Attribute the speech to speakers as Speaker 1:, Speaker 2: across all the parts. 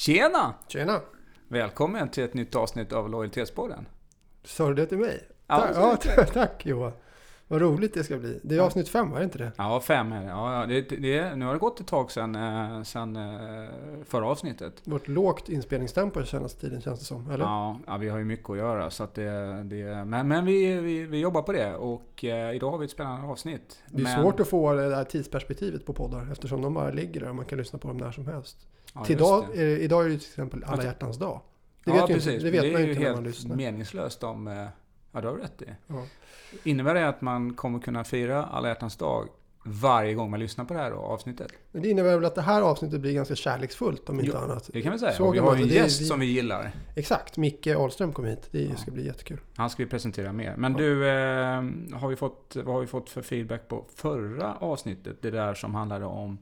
Speaker 1: Tjena!
Speaker 2: Tjena!
Speaker 1: Välkommen till ett nytt avsnitt av Lojalitetspodden.
Speaker 2: Sa du det till mig?
Speaker 1: Ja,
Speaker 2: ja, tack, Johan. Vad roligt det ska bli. Det är avsnitt fem, var det inte det?
Speaker 1: Ja, fem är det. Ja, ja, det, det. Nu har det gått ett tag sedan, eh, sedan eh, förra avsnittet.
Speaker 2: Vårt lågt inspelningstempo senaste tiden känns det som, eller?
Speaker 1: Ja, ja, vi har ju mycket att göra. Så att det, det, men men vi, vi, vi jobbar på det och eh, idag har vi ett spännande avsnitt.
Speaker 2: Det är
Speaker 1: men,
Speaker 2: svårt att få det där tidsperspektivet på poddar eftersom de bara ligger där och man kan lyssna på dem när som helst.
Speaker 1: Ja,
Speaker 2: till
Speaker 1: det.
Speaker 2: eh, idag är det till exempel alla hjärtans dag. Det
Speaker 1: ja,
Speaker 2: vet, ju
Speaker 1: precis.
Speaker 2: inte, det vet
Speaker 1: är
Speaker 2: man ju
Speaker 1: ju
Speaker 2: inte när man
Speaker 1: helt
Speaker 2: lyssnar.
Speaker 1: meningslöst om... eh, Ja, det har du rätt i.
Speaker 2: Ja.
Speaker 1: Innebär det att man kommer kunna fira alla hjärtans dag varje gång man lyssnar på det här då, avsnittet?
Speaker 2: Men det innebär väl att det här avsnittet blir ganska kärleksfullt om inte
Speaker 1: Jo,
Speaker 2: annat.
Speaker 1: Det kan vi säga.
Speaker 2: Så
Speaker 1: Och vi har ju en.
Speaker 2: Det är-
Speaker 1: gäst
Speaker 2: vi-
Speaker 1: som vi gillar.
Speaker 2: Exakt, Micke Ahlström kom hit. Det
Speaker 1: Ja.
Speaker 2: ska bli jättekul.
Speaker 1: Han ska vi presentera mer. Men
Speaker 2: Ja.
Speaker 1: du, eh, har vi fått, vad har vi fått för feedback på förra avsnittet? Det där som handlade om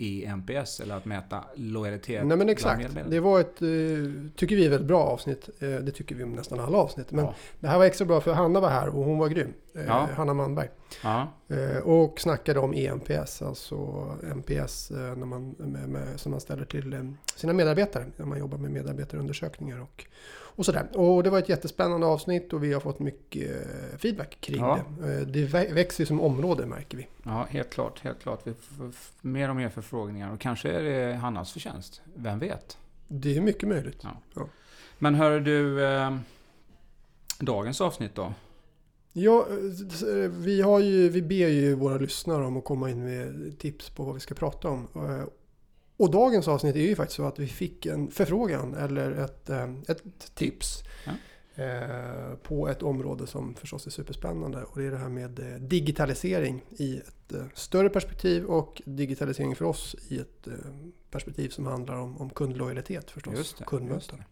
Speaker 1: EMPS, eller att mäta lojalitet
Speaker 2: Nej men exakt. Det var ett, eh, tycker vi, väldigt bra avsnitt. Eh, det tycker vi om nästan alla avsnitt. Men
Speaker 1: Ja.
Speaker 2: det här var extra bra för Hanna var här och hon var grym. Eh,
Speaker 1: Ja.
Speaker 2: Hanna Manberg.
Speaker 1: Ja.
Speaker 2: Och snackade om EMPS, alltså eh, när man, med, med, som man ställer till sina medarbetare. När man jobbar med medarbetarundersökningar och, och sådär. Och det var ett jättespännande avsnitt och vi har fått mycket eh, feedback kring
Speaker 1: Ja.
Speaker 2: det. Eh, det vä- växer som område märker vi.
Speaker 1: ja, helt klart. Helt klart. Vi får mer och mer förfrågningar. Och kanske är det Hannas förtjänst. Vem vet?
Speaker 2: Det är mycket möjligt.
Speaker 1: Men hör du, eh, dagens avsnitt då?
Speaker 2: Ja, eh, vi, har ju, vi ber ju våra lyssnare om att komma in med tips på vad vi ska prata om. Och dagens avsnitt är ju faktiskt så att vi fick en förfrågan eller ett, eh, ett tips.
Speaker 1: Ja.
Speaker 2: eh, På ett område som förstås är superspännande. Och det är det här med eh, digitalisering i ett större perspektiv och digitalisering för oss i ett perspektiv som handlar om, om kundlojalitet förstås.
Speaker 1: Just det,
Speaker 2: Kundmöten.
Speaker 1: just det.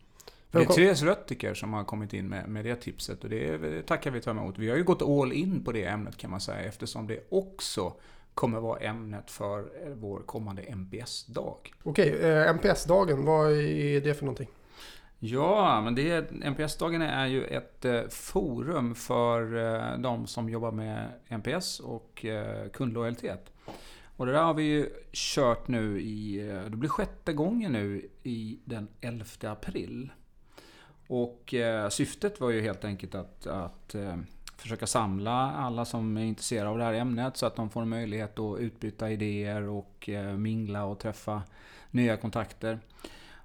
Speaker 1: Det
Speaker 2: de
Speaker 1: är Therese Röttiker som har kommit in med, med det tipset och det tackar vi ta emot. Vi har ju gått all in på det ämnet kan man säga eftersom det också kommer vara ämnet för eh, vår kommande MPS-dag.
Speaker 2: Okej, eh, MPS-dagen, vad är det för någonting?
Speaker 1: Ja, men det är, MPS-dagen är ju ett eh, forum för eh, de som jobbar med MPS och kundlojalitet. Och det där har vi ju kört nu i, det blir sjätte gången nu i den 11 april. Och syftet var ju helt enkelt att, att försöka samla alla som är intresserade av det här ämnet så att de får en möjlighet att utbyta idéer och eh, mingla och träffa nya kontakter.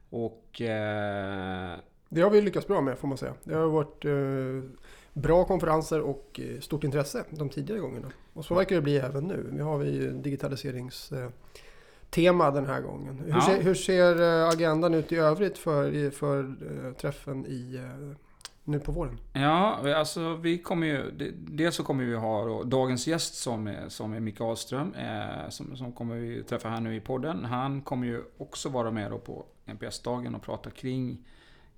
Speaker 1: Och eh,
Speaker 2: Det har vi lyckats bra med får man säga. Det har varit eh, bra konferenser och eh, stort intresse de tidigare gångerna. Och så verkar det bli även nu. Nu har vi digitaliseringstema den här gången. Hur,
Speaker 1: Ja.
Speaker 2: ser, hur ser eh, agendan ut i övrigt för, för träffen i, nu på våren?
Speaker 1: Ja, alltså vi kommer ju... Dels så kommer vi ha då, dagens gäst som är, som är Micke Ahlström, eh, som, som kommer vi träffa här nu i podden. Han kommer ju också vara med då på NPS-dagen och prata kring,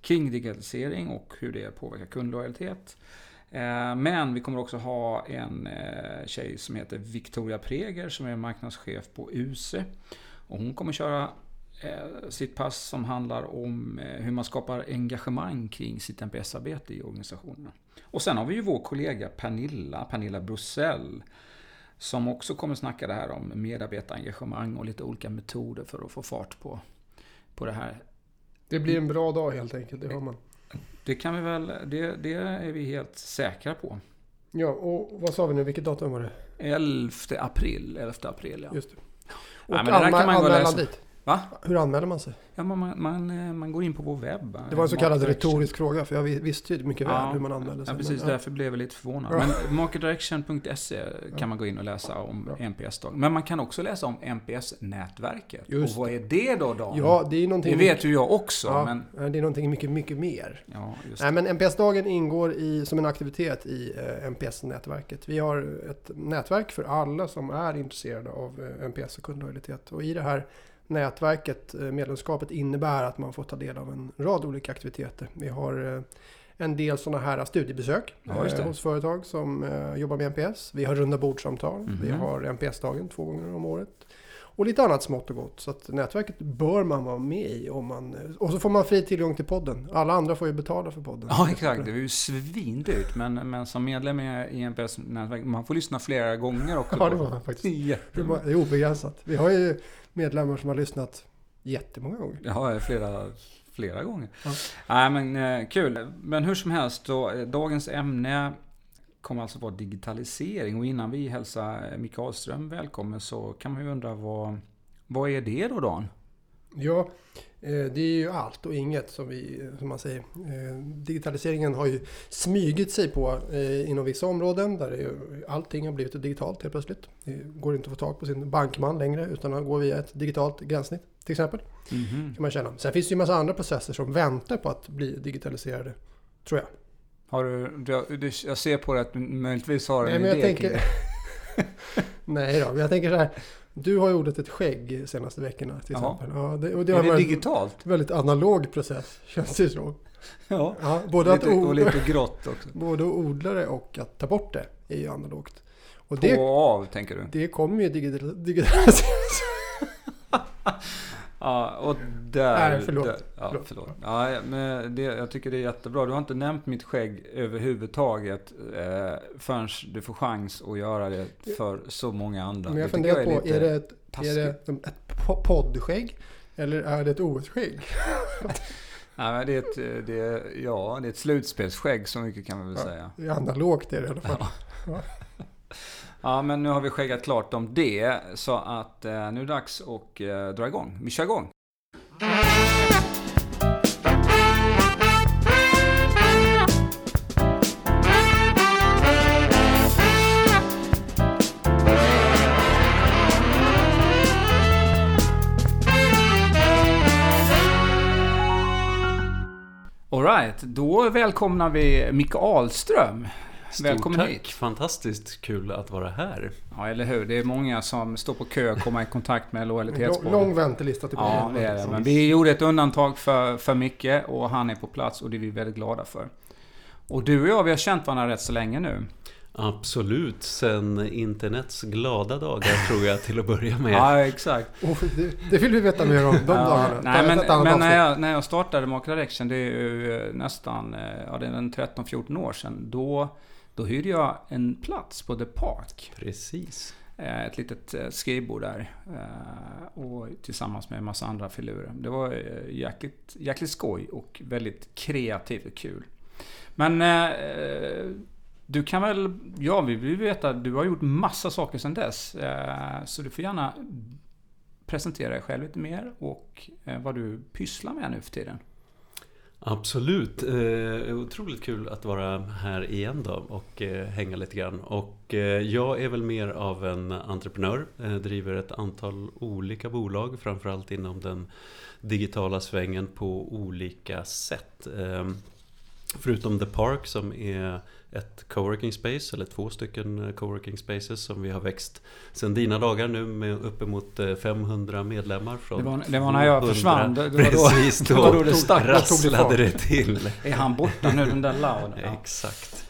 Speaker 1: kring digitalisering och hur det påverkar kundlojalitet. Eh, men vi kommer också ha en eh, tjej som heter Victoria Preger som är marknadschef på USE. Och hon kommer köra sitt pass som handlar om eh, hur man skapar engagemang kring sitt NPS-arbete i organisationerna. Och sen har vi ju vår kollega Pernilla, Pernilla Brusell, som också kommer snacka det här om medarbetarengagemang och lite olika metoder för att få fart på, på det här.
Speaker 2: Det blir en bra dag helt enkelt, det har man.
Speaker 1: Det kan vi väl, det, det är vi helt säkra på.
Speaker 2: Ja, och vad sa vi nu? Vilket datum var det?
Speaker 1: 11 april, 11 april ja.
Speaker 2: Just det. Och
Speaker 1: Ja, men
Speaker 2: anmälan dit.
Speaker 1: Va?
Speaker 2: Hur anmäler man sig?
Speaker 1: Ja, man, man, man, eh, går in på vår webb.
Speaker 2: Det var en så kallad retorisk fråga för jag vi- visste ju mycket väl hur man anmälde sig.
Speaker 1: Ja, precis.
Speaker 2: men, ja.
Speaker 1: Därför blev jag lite förvånad.
Speaker 2: Ja.
Speaker 1: Men marketdirection.se kan man gå in och läsa om
Speaker 2: Bra.
Speaker 1: NPS-dagen. Men man kan också läsa om NPS-nätverket. Och vad är det då, Dan?
Speaker 2: Ja, det är någonting...
Speaker 1: det vet ju jag också,
Speaker 2: ja,
Speaker 1: men...
Speaker 2: nej, Det är någonting mycket, mycket mer.
Speaker 1: Ja, just
Speaker 2: Nej, men NPS-dagen ingår i, som en aktivitet i eh, NPS-nätverket. Vi har ett nätverk för alla som är intresserade av eh, NPS och kundlojalitet. Och i det här nätverket, eh, medlemskapet, innebär att man får ta del av en rad olika aktiviteter. Vi har eh, en del sådana här studiebesök
Speaker 1: Ja,
Speaker 2: eh, hos företag som jobbar med NPS. Vi har runda bordsamtal.
Speaker 1: Mhm.
Speaker 2: Vi har NPS-dagen två gånger om året. Och lite annat smått och gott. Så att nätverket bör man vara med i. Om man, och så får man fri tillgång till podden. Alla andra får ju betala för podden.
Speaker 1: Ja, exakt. Det är ju svindyrt. Men, men som medlem i NPS-nätverket, man får lyssna flera gånger också.
Speaker 2: Ja, det var man faktiskt.
Speaker 1: Jätte-
Speaker 2: Det är obegränsat. Vi har ju medlemmar som har lyssnat Jättemånga gånger.
Speaker 1: Ja, flera, flera gånger.
Speaker 2: Ja.
Speaker 1: Nej, men eh, kul. Men hur som helst, då, eh, dagens ämne kommer alltså vara digitalisering. Och innan vi hälsar Micke Ahlström välkommen så kan man ju undra vad, vad är det då Dan?
Speaker 2: Ja, eh, det är ju allt och inget som, vi, som man säger. Eh, Digitaliseringen har ju smygit sig på eh, inom vissa områden där allting har blivit digitalt helt plötsligt. Det går inte att få tag på sin bankman längre utan att gå via ett digitalt gränssnitt till exempel.
Speaker 1: Mhm.
Speaker 2: Kan man känna. Sen finns det ju en massa andra processer som väntar på att bli digitaliserade. Tror jag.
Speaker 1: Har du, du, du, jag ser på dig att du möjligtvis har en
Speaker 2: Nej, men jag
Speaker 1: idé
Speaker 2: tänker... Nej då, men jag tänker så här. Du har ju odlat ett skägg de senaste veckorna till
Speaker 1: Jaha.
Speaker 2: exempel. Ja, det, och det
Speaker 1: Är det digitalt?
Speaker 2: en väldigt analog process, känns det som.
Speaker 1: Ja.
Speaker 2: Ja, både, att
Speaker 1: Lite, och
Speaker 2: odla,
Speaker 1: lite grått också.
Speaker 2: både att odla det och att ta bort det är ju analogt. Och
Speaker 1: På
Speaker 2: det,
Speaker 1: och av, tänker du?
Speaker 2: det kommer ju digital- digitaliseras.
Speaker 1: Ja, och där...
Speaker 2: Nej, förlåt.
Speaker 1: Där, ja,
Speaker 2: Förlåt.
Speaker 1: förlåt. Ja, men det, jag tycker det är jättebra. Du har inte nämnt mitt skägg överhuvudtaget eh, förrän du får chans att göra det för så många andra.
Speaker 2: Men jag funderar på, är det ett, är det ett po- poddskägg? Eller är det ett OS-skägg?
Speaker 1: Nej, det är ett, det är, ja, det är ett slutspelsskägg, så mycket kan man väl
Speaker 2: Ja.
Speaker 1: säga.
Speaker 2: Det är analogt är det i alla fall.
Speaker 1: Ja, Ja, men nu har vi skäggat klart om det. Så att eh, nu är det dags att eh, dra igång. Vi kör igång. Alright, då välkomnar vi Micke Ahlström.
Speaker 3: Stort
Speaker 1: Välkommen
Speaker 3: tack.
Speaker 1: hit.
Speaker 3: Fantastiskt kul att vara här.
Speaker 1: Ja, eller hur? Det är många som står på kö att komma i kontakt med
Speaker 2: Lång,
Speaker 1: lojalitetspodden.
Speaker 2: lång väntelista till
Speaker 1: Ja, det är det. Men vi gjorde ett undantag för, för Micke och han är på plats och det är vi väldigt glada för. Och du och jag, vi har känt varandra rätt så länge nu.
Speaker 3: Absolut, sen internets glada dagar tror jag till att börja med.
Speaker 1: Ja, exakt.
Speaker 2: Oh, det, det vill vi veta mer om de dagarna.
Speaker 1: Nej, men, men när, jag, när jag startade Maker Direction, det är ju eh, nästan eh, ja, det är en 13-14 år sedan. Då, då hyrde jag en plats på The Park.
Speaker 3: Precis.
Speaker 1: Eh, Ett litet eh, skrivbord där. eh, Och tillsammans med en massa andra filurer. Det var jäkligt, jäkligt skoj och väldigt kreativt och kul. Men du kan väl, ja vi vill veta, du har gjort massa saker sedan dess. Så du får gärna presentera dig själv lite mer och vad du pysslar med nu för tiden.
Speaker 3: Absolut. Eh, otroligt kul att vara här igen då och eh, hänga lite grann. Och eh, jag är väl mer av en entreprenör. Eh, driver ett antal olika bolag, framförallt inom den digitala svängen på olika sätt. Ehm, Eh, förutom The Park som är ett coworking space, eller två stycken eh, coworking spaces som vi har växt sedan dina dagar nu med uppemot eh, 500 medlemmar. Från
Speaker 1: Det var, det var när jag
Speaker 3: 200.
Speaker 1: försvann. Det, det då,
Speaker 3: Precis,
Speaker 1: det var då det stack.
Speaker 2: tog det
Speaker 3: rasslade det till.
Speaker 1: Är han borta nu den där loud? Ja.
Speaker 3: Exakt.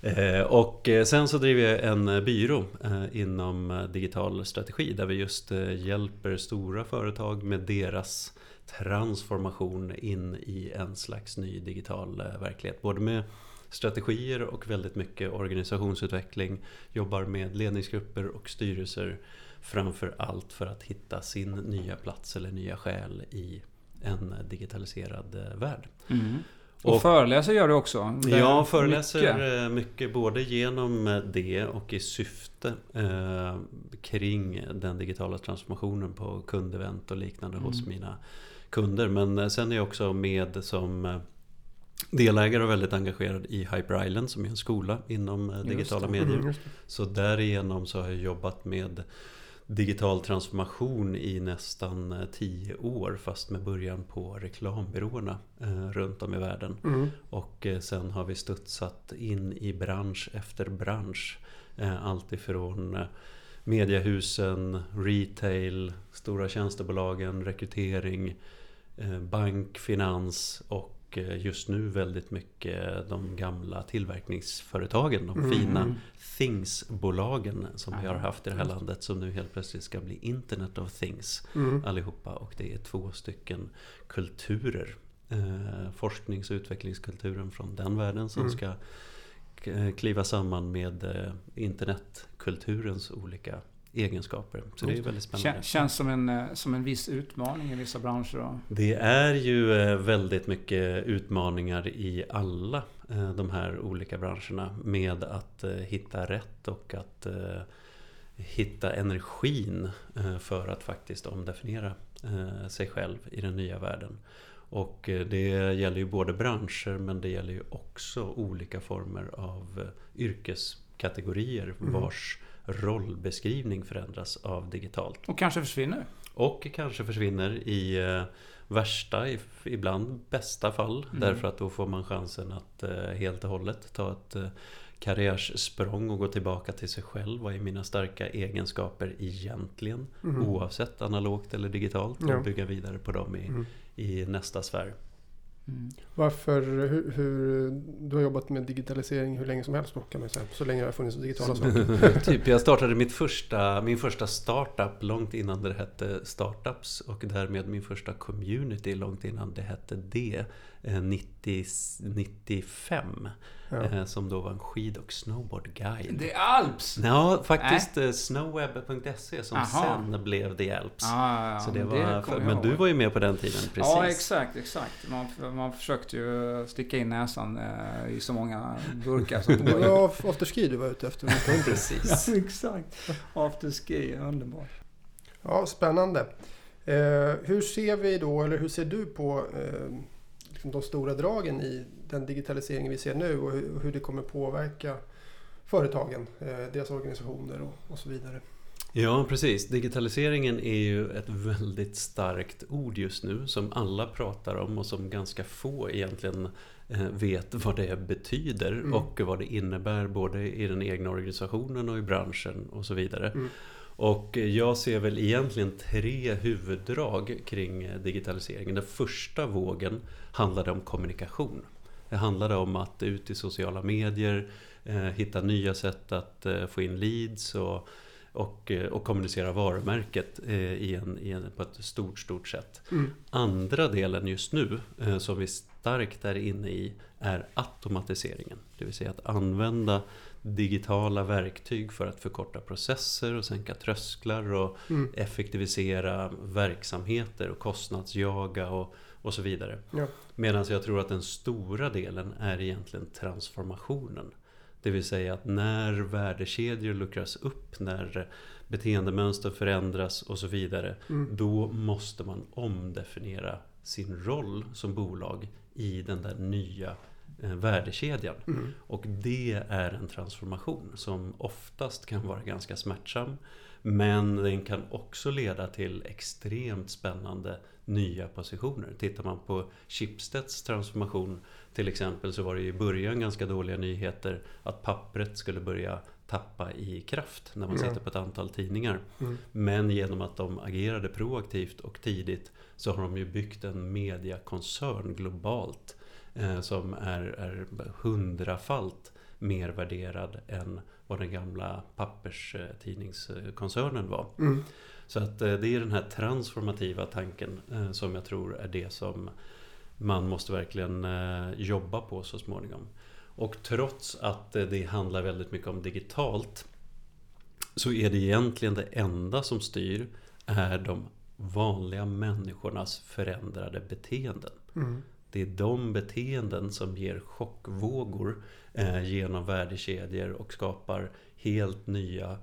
Speaker 3: Eh, Och eh, sen så driver jag en eh, byrå eh, inom eh, digital strategi där vi just eh, hjälper stora företag med deras transformation in i en slags ny digital eh, verklighet. Både med strategier och väldigt mycket organisationsutveckling. Jobbar med ledningsgrupper och styrelser framför allt för att hitta sin nya plats eller nya själ i en digitaliserad eh, värld.
Speaker 1: Mm. Och,
Speaker 3: Och-
Speaker 1: föreläser gör du också?
Speaker 3: Jag föreläser
Speaker 1: mycket.
Speaker 3: mycket. mycket både genom det och i syfte eh, kring den digitala transformationen på kundevent och liknande hos
Speaker 1: Mm.
Speaker 3: mina kunder. Men eh, sen är jag också med som eh, delägare och väldigt engagerad i Hyper Island som är en skola inom eh, digitala
Speaker 1: det.
Speaker 3: medier.
Speaker 2: Mm.
Speaker 3: Så därigenom så har jag jobbat med digital transformation i nästan tio år fast med början på reklambyråerna eh, runt om i världen.
Speaker 2: Mm.
Speaker 3: Och eh, sen har vi studsat in i bransch efter bransch. Eh, Allt ifrån eh, mediehusen, retail, stora tjänstebolagen, rekrytering, bank, finans och eh, just nu väldigt mycket de gamla tillverkningsföretagen. De
Speaker 2: Mm.
Speaker 3: fina Things-bolagen som vi har haft i det här landet som nu helt plötsligt ska bli Internet of Things
Speaker 2: Mm.
Speaker 3: allihopa och det är två stycken kulturer. Eh, forsknings och utvecklingskulturen från den världen som
Speaker 2: Mm.
Speaker 3: ska k- kliva samman med eh, internetkulturens olika egenskaper. Så det är väldigt spännande.
Speaker 1: känns som en, eh, som en viss utmaning i vissa branscher. Då.
Speaker 3: Det är ju eh, väldigt mycket utmaningar i alla eh, de här olika branscherna med att hitta rätt och att hitta energin för att faktiskt omdefiniera sig själv i den nya världen. Och det gäller ju både branscher men det gäller ju också olika former av yrkeskategorier
Speaker 2: Mm.
Speaker 3: Rollbeskrivning förändras av digitalt.
Speaker 1: Och kanske försvinner.
Speaker 3: Och kanske försvinner i eh, värsta, ibland bästa fall.
Speaker 1: Mm.
Speaker 3: Därför att då får man chansen att eh, helt och hållet ta ett eh, karriärssprång och gå tillbaka till sig själv. Vad är mina starka egenskaper egentligen?
Speaker 2: Mm.
Speaker 3: Oavsett analogt eller digitalt. Och
Speaker 2: Ja.
Speaker 3: bygga vidare på dem i,
Speaker 2: Mm.
Speaker 3: i nästa sfär.
Speaker 1: Mm.
Speaker 2: Varför, hur, hur, du har jobbat med digitalisering hur länge som helst då kan man säga. Så länge det har funnits digitala saker.
Speaker 3: typ, jag startade mitt första, min första startup långt innan det hette startups och därmed min första community långt innan det hette det. Eh, 90, 95.
Speaker 2: Ja.
Speaker 3: eh, Som då var en skid och snowboardguide.
Speaker 1: Det är Alps!
Speaker 3: Ja, faktiskt eh, snowweb.se som
Speaker 1: Aha.
Speaker 3: sen blev The Alps.
Speaker 1: Ah, ja,
Speaker 3: Så det
Speaker 1: men
Speaker 3: var,
Speaker 1: jag
Speaker 3: men du var ju med på den tiden, precis.
Speaker 1: Ja, exakt, exakt. Man, man försökte ju sticka in näsan eh, i så många burkar som
Speaker 2: Det var afterski du var ute efter.
Speaker 3: Precis.
Speaker 1: Ja, exakt. Afterski, underbart.
Speaker 2: Ja, spännande. Eh, hur ser vi då, eller hur ser du på eh, liksom de stora dragen i den digitalisering vi ser nu och hur, hur det kommer påverka företagen, eh, deras organisationer och, och så vidare?
Speaker 3: Ja, precis. Digitaliseringen är ju ett väldigt starkt ord just nu som alla pratar om och som ganska få egentligen eh, vet vad det betyder
Speaker 2: Mm.
Speaker 3: och vad det innebär både i den egna organisationen och i branschen och så vidare.
Speaker 2: Mm.
Speaker 3: Och jag ser väl egentligen tre huvuddrag kring digitaliseringen. Den första vågen handlade om kommunikation. Det handlade om att ut i sociala medier eh, hitta nya sätt att eh, få in leads och, och, eh, och kommunicera varumärket i en, i en, på ett stort, stort sätt.
Speaker 2: Mm.
Speaker 3: Andra delen just nu som vi starkt är inne i är automatiseringen. Det vill säga att använda digitala verktyg för att förkorta processer och sänka trösklar och
Speaker 2: Mm.
Speaker 3: effektivisera verksamheter och kostnadsjaga och, och så vidare.
Speaker 2: Ja.
Speaker 3: Medan jag tror att den stora delen är egentligen transformationen. Det vill säga att när värdekedjor luckras upp, när beteendemönster förändras och så vidare.
Speaker 2: Mm.
Speaker 3: Då måste man omdefiniera sin roll som bolag i den där nya värdekedjan.
Speaker 2: Mm.
Speaker 3: Och det är en transformation som oftast kan vara ganska smärtsam. Men den kan också leda till extremt spännande nya positioner. Tittar man på Schibsteds transformation till exempel så var det i början ganska dåliga nyheter att pappret skulle börja tappa i kraft när man
Speaker 2: Ja.
Speaker 3: sitter på ett antal tidningar.
Speaker 2: Mm.
Speaker 3: Men genom att de agerade proaktivt och tidigt så har de ju byggt en mediakoncern globalt eh, som är, är hundrafalt mer värderad än vad den gamla papperstidningskoncernen var.
Speaker 2: Mm.
Speaker 3: Så att eh, det är den här transformativa tanken eh, som jag tror är det som man måste verkligen eh, jobba på så småningom. Och trots att eh, det handlar väldigt mycket om digitalt så är det egentligen det enda som styr är de vanliga människornas förändrade beteenden.
Speaker 2: Mm.
Speaker 3: Det är de beteenden som ger chockvågor eh, genom värdekedjor och skapar helt nya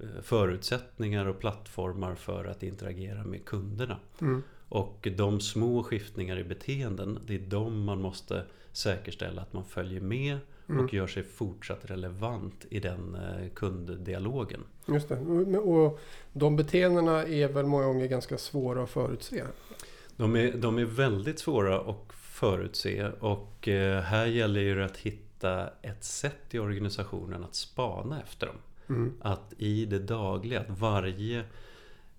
Speaker 3: eh, förutsättningar och plattformar för att interagera med kunderna.
Speaker 2: Mm.
Speaker 3: Och de små skiftningar i beteenden, det är de man måste säkerställa att man följer med
Speaker 2: Mm.
Speaker 3: och gör sig fortsatt relevant i den eh, kunddialogen.
Speaker 2: Just det. Och och de beteendena är väl många gånger ganska svåra att förutse.
Speaker 3: De är, de är väldigt svåra att förutse och eh, här gäller ju det att hitta ett sätt i organisationen att spana efter dem.
Speaker 2: Mm.
Speaker 3: Att i det dagliga, att varje,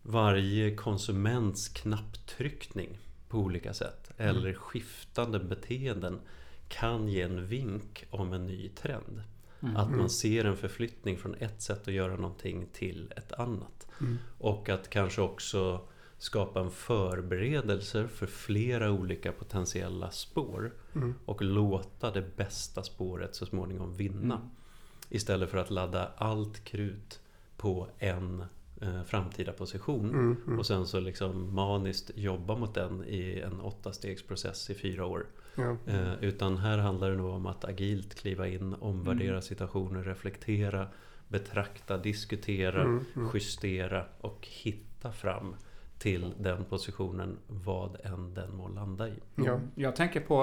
Speaker 3: varje konsuments knapptryckning på olika sätt eller skiftande beteenden kan ge en vink om en ny trend.
Speaker 1: Mm.
Speaker 3: Att
Speaker 2: Mm.
Speaker 3: man ser en förflyttning från ett sätt att göra någonting till ett annat.
Speaker 2: Mm.
Speaker 3: Och att kanske också skapa en förberedelse för flera olika potentiella spår.
Speaker 2: Mm.
Speaker 3: Och låta det bästa spåret så småningom vinna.
Speaker 1: Mm.
Speaker 3: Istället för att ladda allt krut på en eh, framtida position.
Speaker 2: Mm, mm.
Speaker 3: Och sen så liksom maniskt jobba mot den i en åttastegsprocess i fyra år.
Speaker 2: Ja.
Speaker 3: Eh, utan här handlar det nog om att agilt kliva in, omvärdera
Speaker 1: Mm.
Speaker 3: situationer, reflektera, betrakta, diskutera,
Speaker 2: Mm,
Speaker 3: justera och hitta fram till den positionen vad än den må landa i.
Speaker 2: Ja.
Speaker 1: Mm. Jag tänker på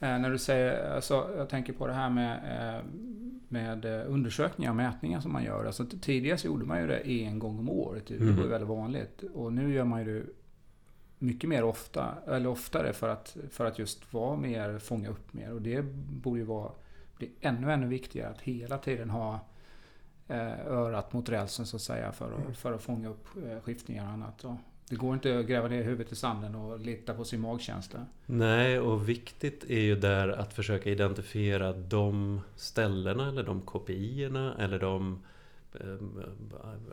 Speaker 1: eh, när du säger, alltså, jag tänker på det här med, eh, med eh, undersökningar och mätningar som man gör. Alltså, tidigare så gjorde man ju det en gång om året. Det
Speaker 3: Mm.
Speaker 1: var ju väldigt vanligt. Och nu gör man ju det mycket mer ofta, eller oftare för att, för att just vara mer, fånga upp mer. Och det borde ju vara bli ännu, ännu viktigare att hela tiden ha örat mot rälsen så att säga för att, för att fånga upp eh, skiftningar och annat. Och det går inte att gräva ner huvudet i sanden och lita på sin magkänsla.
Speaker 3: Nej, och viktigt är ju där att försöka identifiera de ställena eller de kopiorna eller de eh,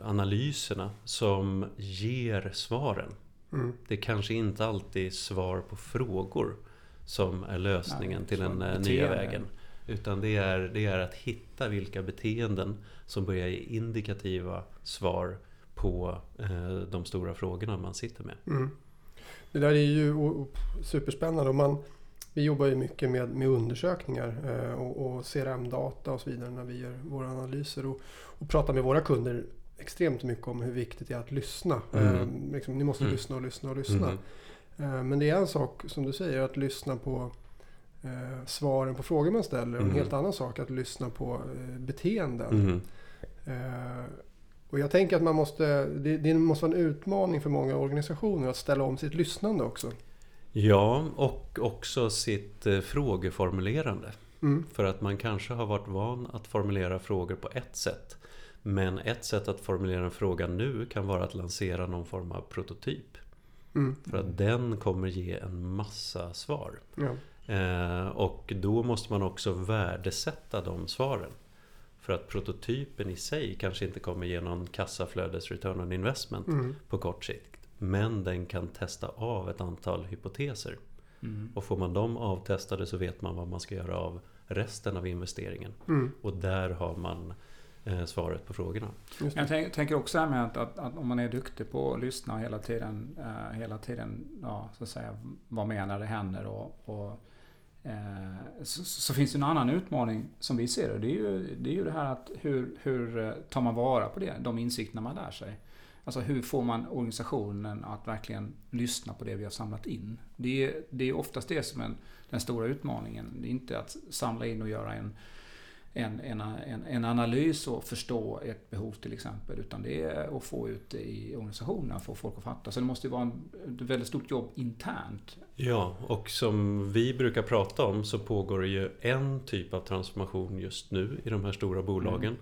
Speaker 3: analyserna som ger svaren.
Speaker 2: Mm.
Speaker 3: Det är kanske inte alltid är svar på frågor som är lösningen
Speaker 1: Nej,
Speaker 3: till den eh, nya vägen. Utan det är, det är att hitta vilka beteenden som börjar ge indikativa svar på eh, de stora frågorna man sitter med.
Speaker 2: Mm. Det där är ju superspännande. Och man, vi jobbar ju mycket med, med undersökningar eh, och, och CRM-data och så vidare när vi gör våra analyser. Och, och pratar med våra kunder extremt mycket om hur viktigt det är att lyssna.
Speaker 3: Mm.
Speaker 2: Eh, liksom, ni måste
Speaker 3: Mm.
Speaker 2: lyssna och lyssna och lyssna.
Speaker 3: Mhm.
Speaker 2: Eh, men det är en sak, som du säger, att lyssna på eh, svaren på frågor man ställer. Och en
Speaker 3: Mm.
Speaker 2: helt annan sak att lyssna på eh, beteenden.
Speaker 3: Mhm.
Speaker 2: Eh, och jag tänker att man måste, det, det måste vara en utmaning för många organisationer att ställa om sitt lyssnande också.
Speaker 3: Ja, och också sitt eh, frågeformulerande.
Speaker 2: Mm.
Speaker 3: För att man kanske har varit van att formulera frågor på ett sätt. Men ett sätt att formulera en fråga nu kan vara att lansera någon form av prototyp.
Speaker 2: Mm.
Speaker 3: För att den kommer ge en massa svar.
Speaker 2: Ja.
Speaker 3: Eh, och då måste man också värdesätta de svaren. För att prototypen i sig kanske inte kommer ge någon kassaflödes return on investment
Speaker 2: Mm.
Speaker 3: på kort sikt. Men den kan testa av ett antal hypoteser.
Speaker 1: Mm.
Speaker 3: Och får man dem avtestade så vet man vad man ska göra av resten av investeringen.
Speaker 2: Mm.
Speaker 3: Och där har man eh, svaret på frågorna.
Speaker 1: Jag tänk, tänker också här med att, att, att om man är duktig på att lyssna och hela tiden, eh, hela tiden ja, så att säga, vara med när det händer och, och Eh, så, så finns det en annan utmaning som vi ser det. Det är ju det, är ju det här att hur, hur eh, tar man vara på det, de insikterna man lär sig. Alltså hur får man organisationen att verkligen lyssna på det vi har samlat in? Det är, det är oftast det som är den stora utmaningen. Det är inte att samla in och göra en en, en, en, analys och förstå ett behov till exempel. Utan det är att få ut det i organisationen, få folk att fatta. Så det måste ju vara en, ett väldigt stort jobb internt.
Speaker 3: Ja, och som vi brukar prata om så pågår det ju en typ av transformation just nu i de här stora bolagen.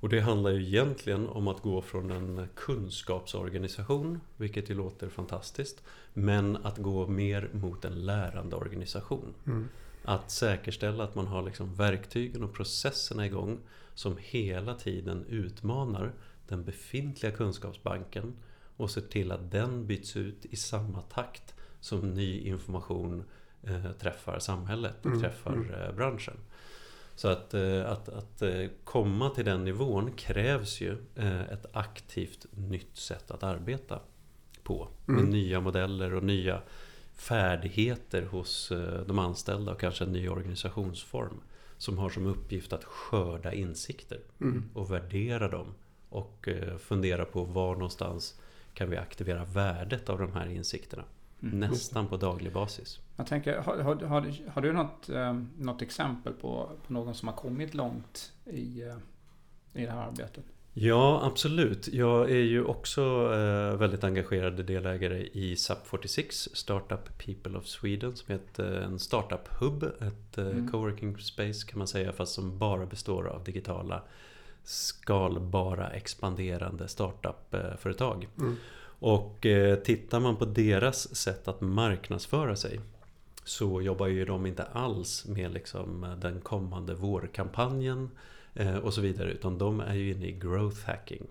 Speaker 3: Och det handlar ju egentligen om att gå från en kunskapsorganisation, vilket ju låter fantastiskt, men att gå mer mot en lärandeorganisation.
Speaker 2: Mm.
Speaker 3: Att säkerställa att man har liksom verktygen och processerna igång som hela tiden utmanar den befintliga kunskapsbanken och ser till att den byts ut i samma takt som ny information eh, träffar samhället och
Speaker 2: Mm,
Speaker 3: träffar
Speaker 2: mm.
Speaker 3: eh, branschen. Så att, eh, att, att eh, komma till den nivån krävs ju eh, ett aktivt nytt sätt att arbeta på. Med
Speaker 2: Mm.
Speaker 3: nya modeller och nya färdigheter hos de anställda och kanske en ny organisationsform. Som har som uppgift att skörda insikter
Speaker 2: Mm.
Speaker 3: och värdera dem. Och fundera på var någonstans kan vi aktivera värdet av de här insikterna.
Speaker 1: Mm.
Speaker 3: Nästan på daglig basis.
Speaker 1: Jag tänker, har, har, har, har du något, eh, något exempel på, på någon som har kommit långt i, eh, i det här arbetet?
Speaker 3: Ja, absolut. Jag är ju också eh, väldigt engagerad delägare i SUP46, Startup People of Sweden, som är ett, eh, en startup-hub, ett
Speaker 1: Mm.
Speaker 3: coworking space kan man säga, fast som bara består av digitala skalbara, expanderande startup-företag.
Speaker 2: Mm.
Speaker 3: Och eh, tittar man på deras sätt att marknadsföra sig så jobbar ju de inte alls med liksom eh, den kommande vårkampanjen eh, och så vidare. Utan de är ju inne i growth hacking.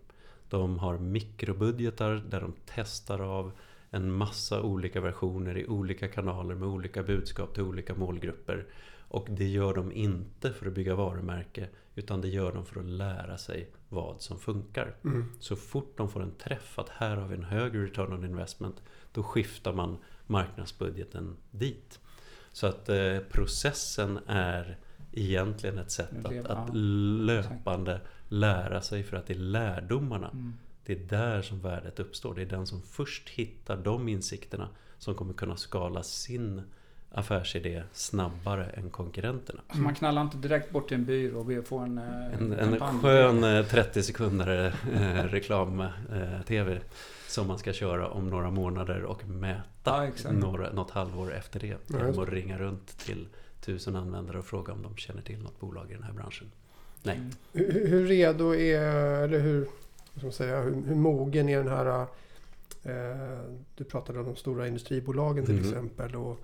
Speaker 3: De har mikrobudgetar där de testar av en massa olika versioner i olika kanaler med olika budskap till olika målgrupper. Och det gör de inte för att bygga varumärke utan det gör de för att lära sig vad som funkar.
Speaker 2: Mm.
Speaker 3: Så fort de får en träff att här har vi en högre return on investment då skiftar man marknadsbudgeten dit. Så att eh, processen är egentligen ett sätt att, att löpande lära sig för att det är lärdomarna.
Speaker 1: Mm.
Speaker 3: Det är där som värdet uppstår. Det är den som först hittar de insikterna som kommer kunna skala sin affärsidé snabbare än konkurrenterna.
Speaker 1: Så man knallar inte direkt bort till en byrå och ber få en, eh,
Speaker 3: En, en
Speaker 1: kampanj.
Speaker 3: skön eh, 30 sekunder eh, reklam-tv som man ska köra om några månader och mäta
Speaker 1: Ja,
Speaker 3: några, något halvår efter det. Genom att ringa runt till tusen användare och fråga om de känner till något bolag i den här branschen. Nej.
Speaker 1: Mm.
Speaker 2: Hur, hur redo är, eller hur, ska man säga, hur, hur mogen är den här... Eh, du pratade om de stora industribolagen till
Speaker 3: Mhm.
Speaker 2: exempel. Och, eh,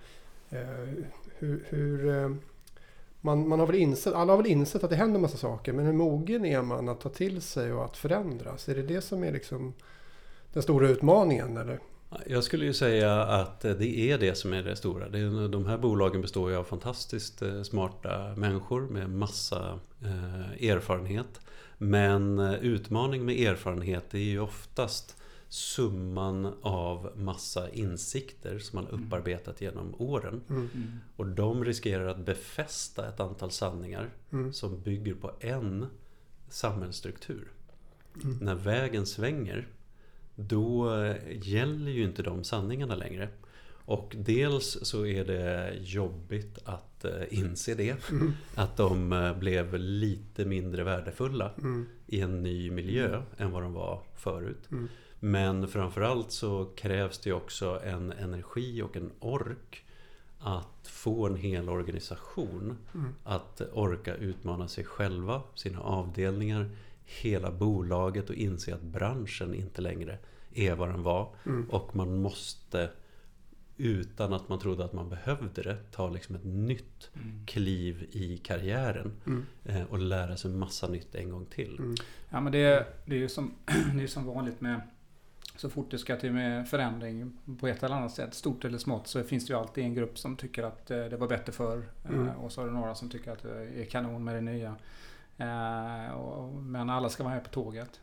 Speaker 2: Eh, hur, hur, eh, man, man har väl insett, alla har väl insett att det händer massa saker. Men hur mogen är man att ta till sig och att förändras? Är det det som är liksom den stora utmaningen? Eller?
Speaker 3: Jag skulle ju säga att det är det som är det stora. De här bolagen består ju av fantastiskt eh, smarta människor med massa erfarenhet. Men utmaning med erfarenhet är ju oftast summan av massa insikter som man upparbetat genom åren.
Speaker 2: Mm.
Speaker 1: Mm.
Speaker 3: Och de riskerar att befästa ett antal sanningar
Speaker 2: Mm.
Speaker 3: som bygger på en samhällsstruktur.
Speaker 2: Mm.
Speaker 3: När vägen svänger då gäller ju inte de sanningarna längre. Och dels så är det jobbigt att eh, inse det.
Speaker 2: Mm.
Speaker 3: Att de eh, blev lite mindre värdefulla
Speaker 2: Mm.
Speaker 3: i en ny miljö än vad de var förut. Men framförallt så krävs det också en energi och en ork att få en hel organisation
Speaker 2: Mm.
Speaker 3: att orka utmana sig själva, sina avdelningar, hela bolaget och inse att branschen inte längre är vad den var.
Speaker 2: Mm.
Speaker 3: Och man måste, utan att man trodde att man behövde det, ta liksom ett nytt
Speaker 1: Mm.
Speaker 3: kliv i karriären
Speaker 2: Mm.
Speaker 3: eh, och lära sig massa nytt en gång till.
Speaker 2: Mm.
Speaker 1: Ja men det, är- det är ju som, det är som vanligt med så fort det ska till med förändring på ett eller annat sätt, stort eller smått, så finns det ju alltid en grupp som tycker att eh, det var bättre förr.
Speaker 2: Mm.
Speaker 1: Eh, Och så är det några som tycker att det är kanon med det nya. Eh, men alla ska vara med på tåget.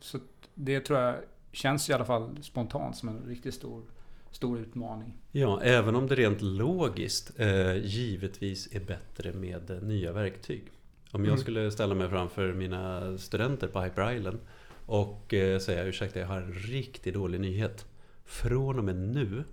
Speaker 1: Så det tror jag känns i alla fall spontant som en riktigt stor, stor utmaning.
Speaker 3: Ja, även om det rent logiskt givetvis är bättre med nya verktyg. Om jag
Speaker 2: Mm.
Speaker 3: skulle ställa mig framför mina studenter på Hyper Island och eh, säga ursäkta jag har en riktigt dålig nyhet. Från och med nu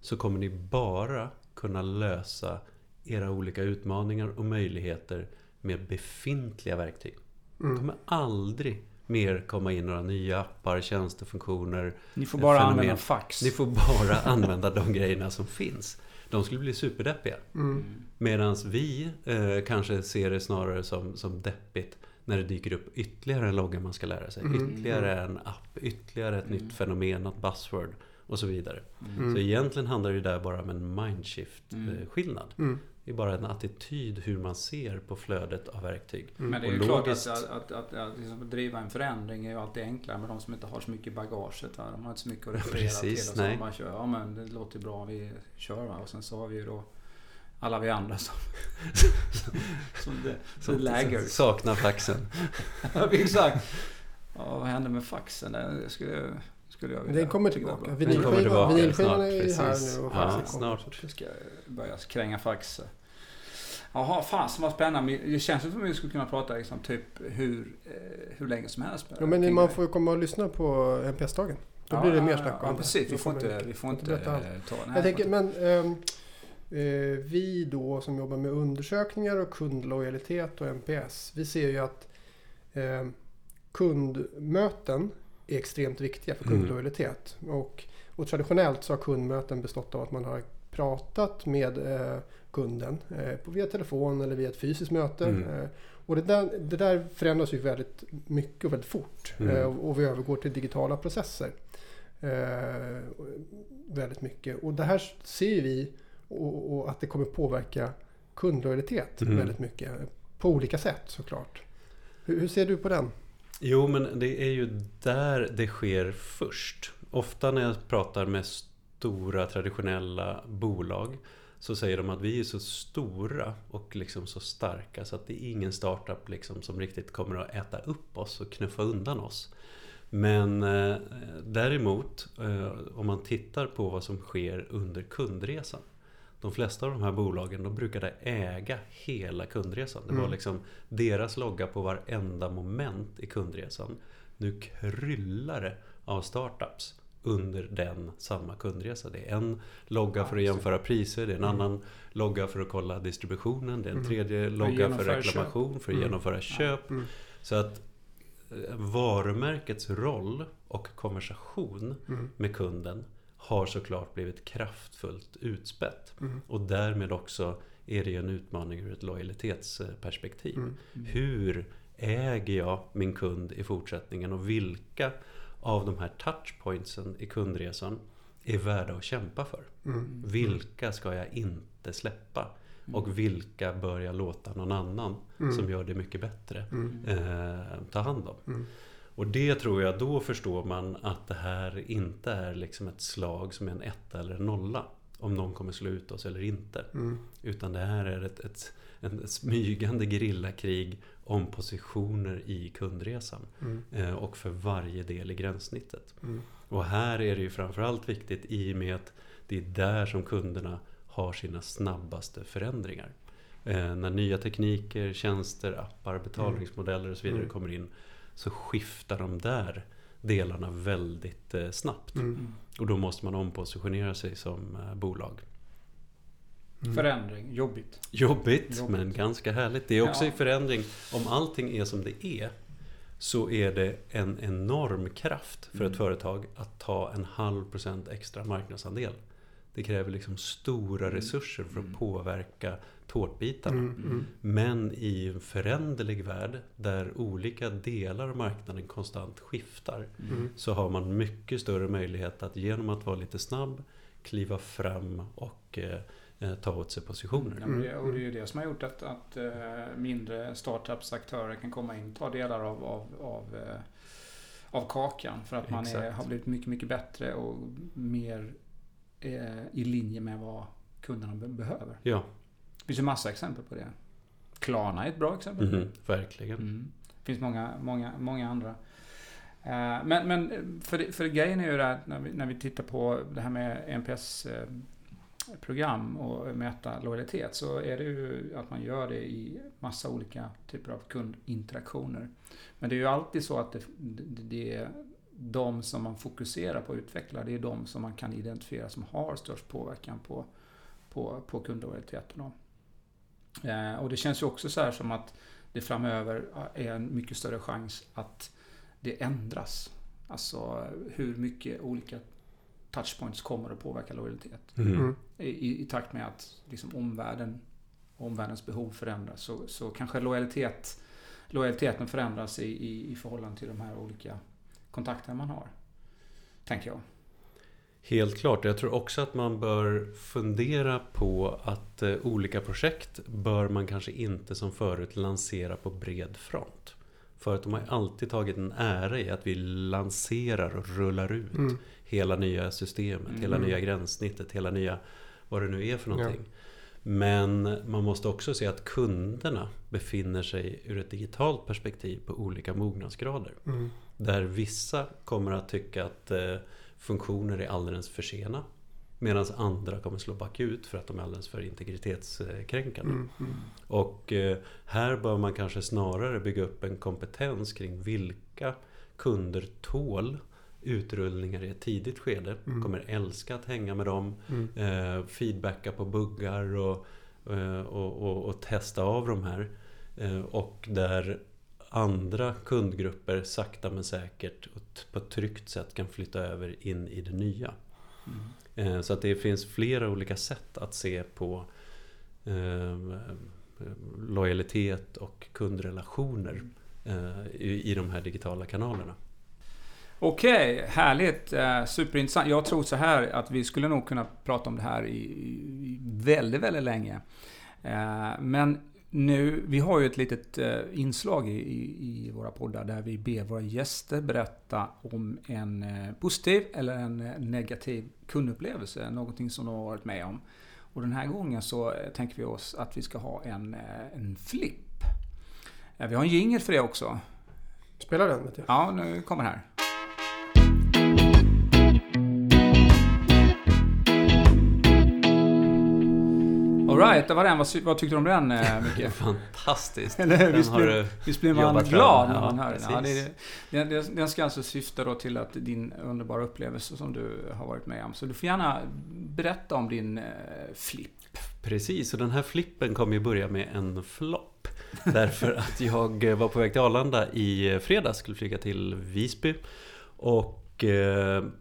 Speaker 3: så kommer ni bara kunna lösa era olika utmaningar och möjligheter med befintliga verktyg. Det
Speaker 2: Mm.
Speaker 3: kommer aldrig mer komma in några nya appar, tjänstefunktioner,
Speaker 1: Ni får bara
Speaker 3: Fenomen.
Speaker 1: använda fax.
Speaker 3: ni får bara använda de grejerna som finns. De skulle bli superdeppiga.
Speaker 2: Mm.
Speaker 3: Medan vi eh, kanske ser det snarare som, som deppigt när det dyker upp ytterligare en logga man ska lära sig.
Speaker 2: Mm.
Speaker 3: Ytterligare en app, ytterligare ett
Speaker 1: Mm.
Speaker 3: nytt fenomen, något buzzword och så vidare.
Speaker 1: Mm.
Speaker 3: Så egentligen handlar det där bara om en
Speaker 1: Mm.
Speaker 3: mindshift-skillnad.
Speaker 2: Mm.
Speaker 3: Det är bara en attityd hur man ser på flödet av verktyg.
Speaker 2: Mm.
Speaker 1: Men det är ju
Speaker 3: Och
Speaker 1: klart
Speaker 3: logiskt-
Speaker 1: att, att, att, att liksom driva en förändring är ju alltid enklare med de som inte har så mycket i bagaget. Va? De har inte så mycket att referera
Speaker 3: Precis,
Speaker 1: till. Och så
Speaker 3: nej.
Speaker 1: bara kör, ja men det låter bra, vi kör va. Och sen så har vi ju då alla vi andra som... som det, som laggers.
Speaker 3: saknar faxen.
Speaker 1: Ja, Exakt. Ja, vad hände med faxen? Det skulle, skulle jag vilja
Speaker 2: Den kommer tillbaka. Vinylskivan är ju här
Speaker 3: precis.
Speaker 2: nu och
Speaker 3: Ja, snart.
Speaker 1: Jag ska börja kränga fax. Jaha, fasen vad spännande. Det känns som att vi skulle kunna prata liksom, typ hur, eh, hur länge som helst.
Speaker 2: Ja, men man får ju komma och lyssna på NPS-dagen. Då
Speaker 1: Ja,
Speaker 2: blir det mer snack om
Speaker 1: Ja,
Speaker 2: det.
Speaker 1: precis. Vi får inte,
Speaker 2: vi-
Speaker 1: får
Speaker 2: inte
Speaker 1: inte
Speaker 2: berätta allt.
Speaker 1: eh, ta... Nej,
Speaker 2: Jag tänker, men eh, vi då som jobbar med undersökningar och kundlojalitet och NPS. Vi ser ju att eh, kundmöten är extremt viktiga för
Speaker 3: Mm.
Speaker 2: kundlojalitet. Och, och traditionellt så har kundmöten bestått av att man har pratat med eh, kunden eh, via telefon eller via ett fysiskt möte.
Speaker 3: Mm.
Speaker 2: Eh, och det där, det där förändras ju väldigt mycket och väldigt fort.
Speaker 3: Mm.
Speaker 2: Eh, och, vi övergår till digitala processer. Eh, väldigt mycket. Och det här ser vi och, och att det kommer påverka kundlojalitet
Speaker 3: Mm.
Speaker 2: väldigt mycket. På olika sätt såklart. Hur, hur ser du på den?
Speaker 3: Jo, men det är ju där det sker först. ofta när jag pratar med stora traditionella bolag så säger de att vi är så stora och liksom så starka så att det är ingen startup liksom som riktigt kommer att äta upp oss och knuffa undan oss. Men eh, däremot, eh, om man tittar på vad som sker under kundresan. De flesta av de här bolagen de brukade äga hela kundresan. Det var
Speaker 2: Mm.
Speaker 3: liksom deras logga på varenda moment i kundresan. Nu kryllar det av startups under den samma kundresa. Det är en logga för att jämföra priser, det är en
Speaker 2: Mm.
Speaker 3: annan logga för att kolla distributionen, det är en
Speaker 2: Mm.
Speaker 3: tredje logga för reklamation, för att
Speaker 2: Mm.
Speaker 3: genomföra köp.
Speaker 2: Mm.
Speaker 3: Så att eh, varumärkets roll och konversation
Speaker 2: Mm.
Speaker 3: med kunden har såklart blivit kraftfullt utspätt.
Speaker 2: Mm.
Speaker 3: Och därmed också är det ju en utmaning ur ett lojalitetsperspektiv.
Speaker 2: Mm.
Speaker 3: Hur äger jag min kund i fortsättningen och vilka av de här touchpointsen i kundresan är värda att kämpa för?
Speaker 2: Mm.
Speaker 3: Vilka ska jag inte släppa? Och vilka bör jag låta någon annan
Speaker 2: Mm.
Speaker 3: som gör det mycket bättre
Speaker 2: Mm.
Speaker 3: eh, ta hand om?
Speaker 2: Mm.
Speaker 3: Och det tror jag, då förstår man att det här inte är liksom ett slag som är en etta eller en nolla. Om någon kommer slå ut oss eller inte.
Speaker 2: Mm.
Speaker 3: Utan det här är ett, ett, en smygande gerillakrig om positioner i kundresan.
Speaker 2: Mm.
Speaker 3: Eh, och för varje del i gränssnittet.
Speaker 2: Mm.
Speaker 3: Och här är det ju framförallt viktigt i och med att det är där som kunderna har sina snabbaste förändringar. Eh, när nya tekniker, tjänster, appar, betalningsmodeller och så vidare
Speaker 2: Mm.
Speaker 3: kommer in så skiftar de där delarna väldigt eh, snabbt.
Speaker 2: Mm.
Speaker 3: Och då måste man ompositionera sig som eh, bolag.
Speaker 2: Mm.
Speaker 1: Förändring, jobbigt.
Speaker 3: Jobbigt,
Speaker 1: Jobbigt.
Speaker 3: men ganska härligt. Det är också
Speaker 1: Ja.
Speaker 3: i förändring. Om allting är som det är så är det en enorm kraft för ett
Speaker 1: Mm.
Speaker 3: företag att ta en halv procent extra marknadsandel. Det kräver liksom stora
Speaker 1: Mm.
Speaker 3: resurser för att
Speaker 1: Mm.
Speaker 3: påverka tårtbitarna.
Speaker 2: Mm. Mm.
Speaker 3: Men i en föränderlig värld där olika delar av marknaden konstant skiftar
Speaker 2: Mm.
Speaker 3: så har man mycket större möjlighet att genom att vara lite snabb kliva fram och eh, eh, ta åt sig positioner.
Speaker 1: Ja, men det, och det är ju det som har gjort att, att eh, mindre startups aktörer kan komma in och ta delar av, av, av, eh, av kakan. För att man är, har blivit mycket, mycket bättre och mer eh, i linje med vad kunderna be- behöver.
Speaker 3: Ja,
Speaker 1: Det finns ju massa exempel på det. Klarna är ett bra exempel.
Speaker 3: mhm, verkligen.
Speaker 1: Mm. Det finns många, många, många andra. Eh, Men, men för, för grejen är ju det här, när vi, när vi tittar på det här med NPS-program och mäta lojalitet så är det ju att man gör det i massa olika typer av kundinteraktioner. Men det är ju alltid så att det, det, det är de som man fokuserar på att utveckla, det är de som man kan identifiera som har störst påverkan på, på, på kundlojaliteten. Eh, Och det känns ju också så här som att det framöver är en mycket större chans att det ändras. Alltså hur mycket olika touchpoints kommer att påverka lojalitet.
Speaker 3: Mm.
Speaker 2: Mm.
Speaker 1: I, i, i takt med att liksom omvärlden, omvärldens behov förändras så, så kanske lojalitet, lojaliteten förändras i, i, i förhållande till de här olika kontakterna man har. Tänker jag.
Speaker 3: Helt klart. Jag tror också att man bör fundera på att eh, olika projekt bör man kanske inte som förut lansera på bred front. För att de har alltid tagit en ära i att vi lanserar och rullar ut
Speaker 2: Mm.
Speaker 3: hela nya systemet, hela
Speaker 2: Mm.
Speaker 3: nya gränssnittet, hela nya vad det nu är för
Speaker 2: Ja.
Speaker 3: någonting. Men man måste också se att kunderna befinner sig ur ett digitalt perspektiv på olika mognadsgrader.
Speaker 2: Mm.
Speaker 3: Där vissa kommer att tycka att eh, funktioner är alldeles för sena. Medan andra kommer slå bakut för att de är alldeles för integritetskränkande.
Speaker 2: Mm. Mm.
Speaker 3: Och eh, här bör man kanske snarare bygga upp en kompetens kring vilka kunder tål utrullningar i ett tidigt skede.
Speaker 2: Mm.
Speaker 3: Kommer älska att hänga med dem.
Speaker 2: Mm.
Speaker 3: Eh, feedbacka på buggar och, eh, och, och, och testa av de här. Eh, och där andra kundgrupper sakta men säkert och på ett tryggt sätt kan flytta över in i det nya. Eh, Så att det finns flera olika sätt att se på eh, lojalitet och kundrelationer eh, i, i de här digitala kanalerna.
Speaker 1: Okej, härligt. Eh, superintressant. Jag tror så här att vi skulle nog kunna prata om det här i, i väldigt, väldigt länge. Men nu, vi har ju ett litet eh, inslag i, i, våra poddar där vi ber våra gäster berätta om en eh, positiv eller en eh, negativ kundupplevelse. Någonting som de har varit med om. Och den här gången så tänker vi oss att vi ska ha en, en flipp. vi har en jingel för det också.
Speaker 2: Spelar den? Vet
Speaker 1: jag. Ja, nu kommer här. Alright, var den. Vad, vad tyckte du om den eh, Micke?
Speaker 3: Fantastiskt.
Speaker 1: Eller, visst, blir, visst blir man glad när man hör den? Ja, det, det, den ska alltså syfta då till att din underbara upplevelse som du har varit med om. Så du får gärna berätta om din eh, flipp.
Speaker 3: Precis, och den här flippen kommer ju börja med en flopp. Därför att jag var på väg till Arlanda i fredags, skulle flyga till Visby. Och eh,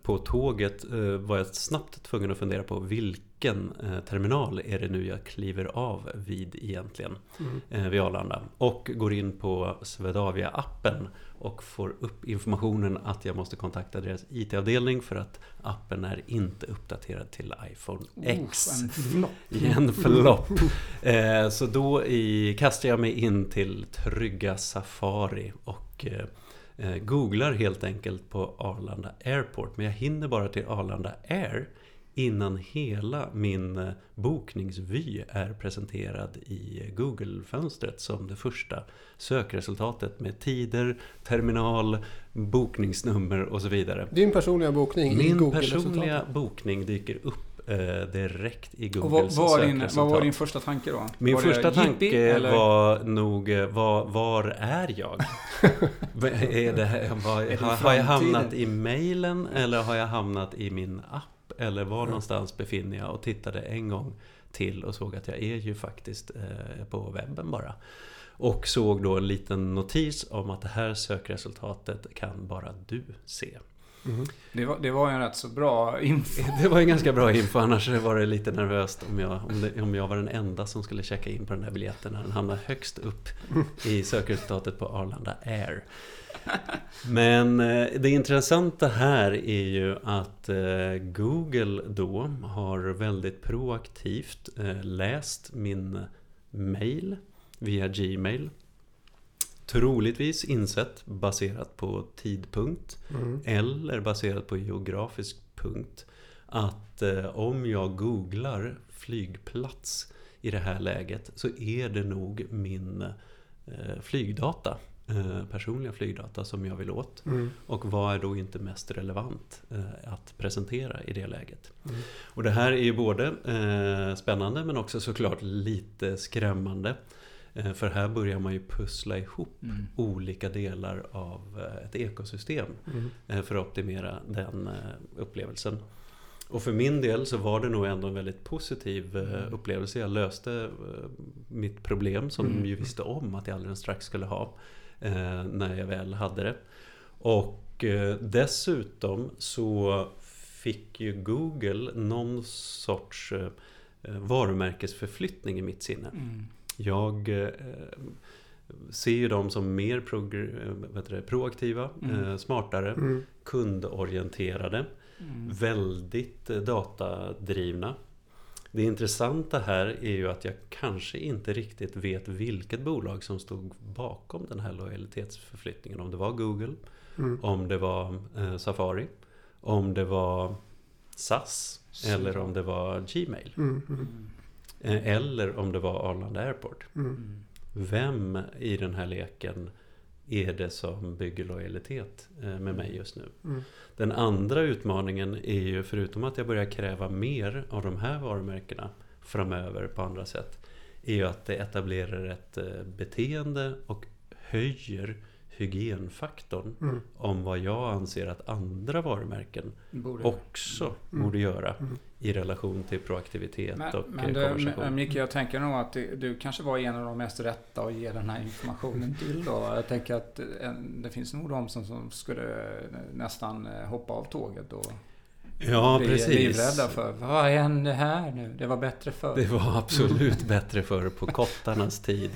Speaker 3: på tåget eh, var jag snabbt tvungen att fundera på vilken eh, terminal är det nu jag kliver av vid egentligen? Mm. Vid Arlanda. Och går in på Swedavia-appen och får upp informationen att jag måste kontakta deras IT-avdelning för att appen är inte uppdaterad till iPhone X.
Speaker 1: Oh, en flopp!
Speaker 3: En flopp! Så då kastar jag mig in till trygga Safari och googlar helt enkelt på Arlanda Airport. Men jag hinner bara till Arlanda Air innan hela min eh, bokningsvy är presenterad i Google-fönstret som det första sökresultatet med tider, terminal, bokningsnummer och så vidare.
Speaker 2: Din personliga bokning
Speaker 3: Min i Google personliga bokning dyker upp eh, direkt i Googles
Speaker 1: vad,
Speaker 3: var din,
Speaker 1: vad var din första tanke då?
Speaker 3: Min
Speaker 1: var
Speaker 3: första tanke jippie, var nog eh, var, var är jag? är det, var, är det har, har jag hamnat i mailen eller har jag hamnat i min app? Eller var mm. någonstans befinner jag? Och tittade en gång till och såg att jag är ju faktiskt eh, på webben bara. Och såg då en liten notis om att det här sökresultatet kan bara du se.
Speaker 1: Mm. Det, var, det var en rätt så bra info.
Speaker 3: Det var en ganska bra info, annars var det lite nervöst om jag, om, det, om jag var den enda som skulle checka in på den här biljetten när den hamnade högst upp i sökresultatet på Arlanda Air. Men eh, det intressanta här är ju att eh, Google då har väldigt proaktivt eh, läst min mail via Gmail. Troligtvis insett baserat på tidpunkt mm. eller baserat på geografisk punkt att om jag googlar flygplats i det här läget så är det nog min flygdata Eh, personliga flygdata som jag vill åt. Mm. Och vad är då inte mest relevant eh, att presentera i det läget. Mm. Och det här är ju både eh, spännande men också såklart lite skrämmande. För här börjar man ju pussla ihop mm. olika delar av ett ekosystem mm. för att optimera den upplevelsen. Och för min del så var det nog ändå en väldigt positiv mm. upplevelse. Jag löste mitt problem som mm. ju visste om att jag alldeles strax skulle ha eh, när jag väl hade det. Och eh, dessutom så fick ju Google någon sorts eh, varumärkesförflyttning i mitt sinne. Mm. Jag eh, ser ju dem som mer det, proaktiva, mm. Eh, smartare, mm. kundorienterade, mm. väldigt eh, datadrivna. Det intressanta här är ju att jag kanske inte riktigt vet vilket bolag som stod bakom den här lojalitetsförflyttningen. Om det var Google, mm. om det var eh, Safari, om det var SAS Så. eller om det var Gmail. Eh, eller om det var Arlanda Airport. Mm. Vem i den här leken är det som bygger lojalitet eh, med mig just nu. Mm. Den andra utmaningen är ju förutom att jag börjar kräva mer av de här varumärkena framöver på andra sätt är ju att det etablerar ett eh, beteende och höjer hygienfaktorn mm. om vad jag anser att andra varumärken borde. också mm. borde göra mm. i relation till proaktivitet men, och men
Speaker 1: du, konversation. Micke, jag tänker nog att du, du, kanske var en av de mest rätta att ge den här informationen till då. Jag tänker att eh, det finns nog de som, som skulle nästan eh, hoppa av tåget och
Speaker 3: Ja, bli precis.
Speaker 1: livrädda för. Vad hände här nu? Det var bättre förr.
Speaker 3: Det var absolut bättre förr på kottarnas tid.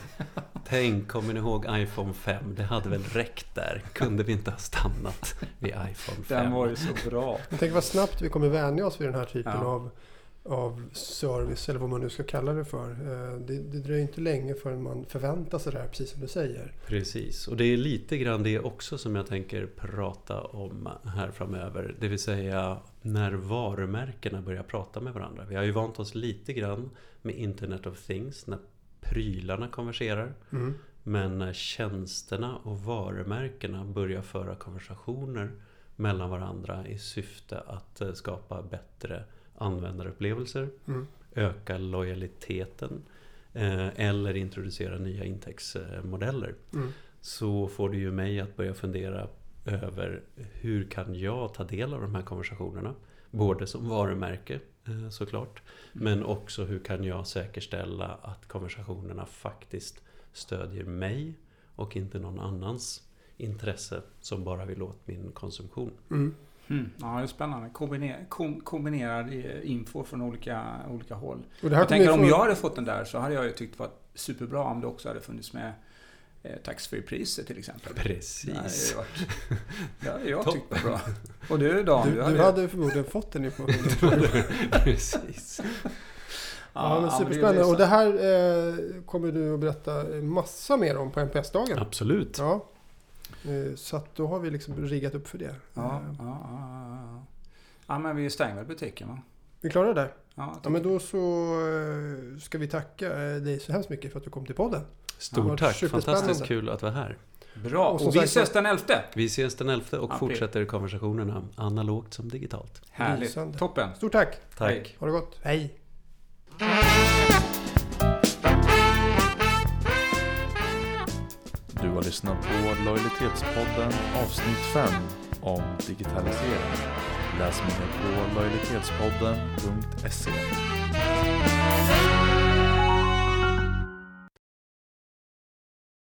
Speaker 3: Tänk, kommer ni ihåg iPhone 5? Det hade väl räckt där? Kunde vi inte ha stannat vid iPhone 5?
Speaker 1: Den var ju så bra.
Speaker 2: Tänk vad snabbt vi kommer vänja oss vid den här typen ja. av av service eller vad man nu ska kalla det för. Eh, det, det dröjer inte länge förrän man förväntar sig det här, precis som du säger.
Speaker 3: Precis, och det är lite grann det också som jag tänker prata om här framöver. Det vill säga när varumärkena börjar prata med varandra. Vi har ju vant oss lite grann med Internet of Things, när prylarna konverserar.
Speaker 2: Mm.
Speaker 3: Men tjänsterna och varumärkena börjar föra konversationer mellan varandra i syfte att eh, skapa bättre användarupplevelser,
Speaker 2: Mm.
Speaker 3: öka lojaliteten eh, eller introducera nya intäktsmodeller.
Speaker 2: Mm.
Speaker 3: Så får det ju mig att börja fundera över hur kan jag ta del av de här konversationerna? Både som varumärke såklart. Men också hur kan jag säkerställa att konversationerna faktiskt stödjer mig och inte någon annans intresse som bara vill åt min konsumtion.
Speaker 2: Mm.
Speaker 1: Mm. Ja, det är spännande. Kombiner, kom, kombinerad eh, info från olika, olika håll.
Speaker 2: Och det här
Speaker 1: Jag tänker om jag hade fått den där så hade jag ju tyckt det var superbra om det också hade funnits med eh, taxfree-priser till exempel. Hade
Speaker 3: Precis.
Speaker 1: det hade jag tyckt var bra. Och du Dan,
Speaker 2: Du,
Speaker 1: du,
Speaker 2: du
Speaker 1: hade...
Speaker 2: hade förmodligen fått den informationen.
Speaker 3: Precis.
Speaker 2: Ja, men
Speaker 1: det är
Speaker 2: superspännande. Och det här eh, kommer du att berätta massa mer om på NPS-dagen.
Speaker 3: Absolut.
Speaker 2: Ja. Eh, så att då har vi liksom riggat upp för det.
Speaker 1: Ja,
Speaker 2: Eh,
Speaker 1: ja, ja, ja. ja, men vi stänger väl butiken va?
Speaker 2: Vi klarar det.
Speaker 1: Ja,
Speaker 2: Ja, men då så eh, ska vi tacka eh, dig så hemskt mycket för att du kom till podden.
Speaker 3: Stort tack. Fantastiskt kul att vara här.
Speaker 1: Bra,
Speaker 2: Och
Speaker 1: och, vi
Speaker 2: sagt-
Speaker 1: ses den 11.
Speaker 3: Vi ses den 11 och
Speaker 1: April.
Speaker 3: fortsätter konversationerna analogt som digitalt.
Speaker 1: Härligt.
Speaker 2: Lysande.
Speaker 1: Toppen.
Speaker 2: Stort tack.
Speaker 3: Tack.
Speaker 1: Hej.
Speaker 2: Ha det gott. Hej.
Speaker 4: Du har lyssnat på Lojalitetspodden avsnitt 5 om digitalisering. Läs mer på lojalitetspodden.se.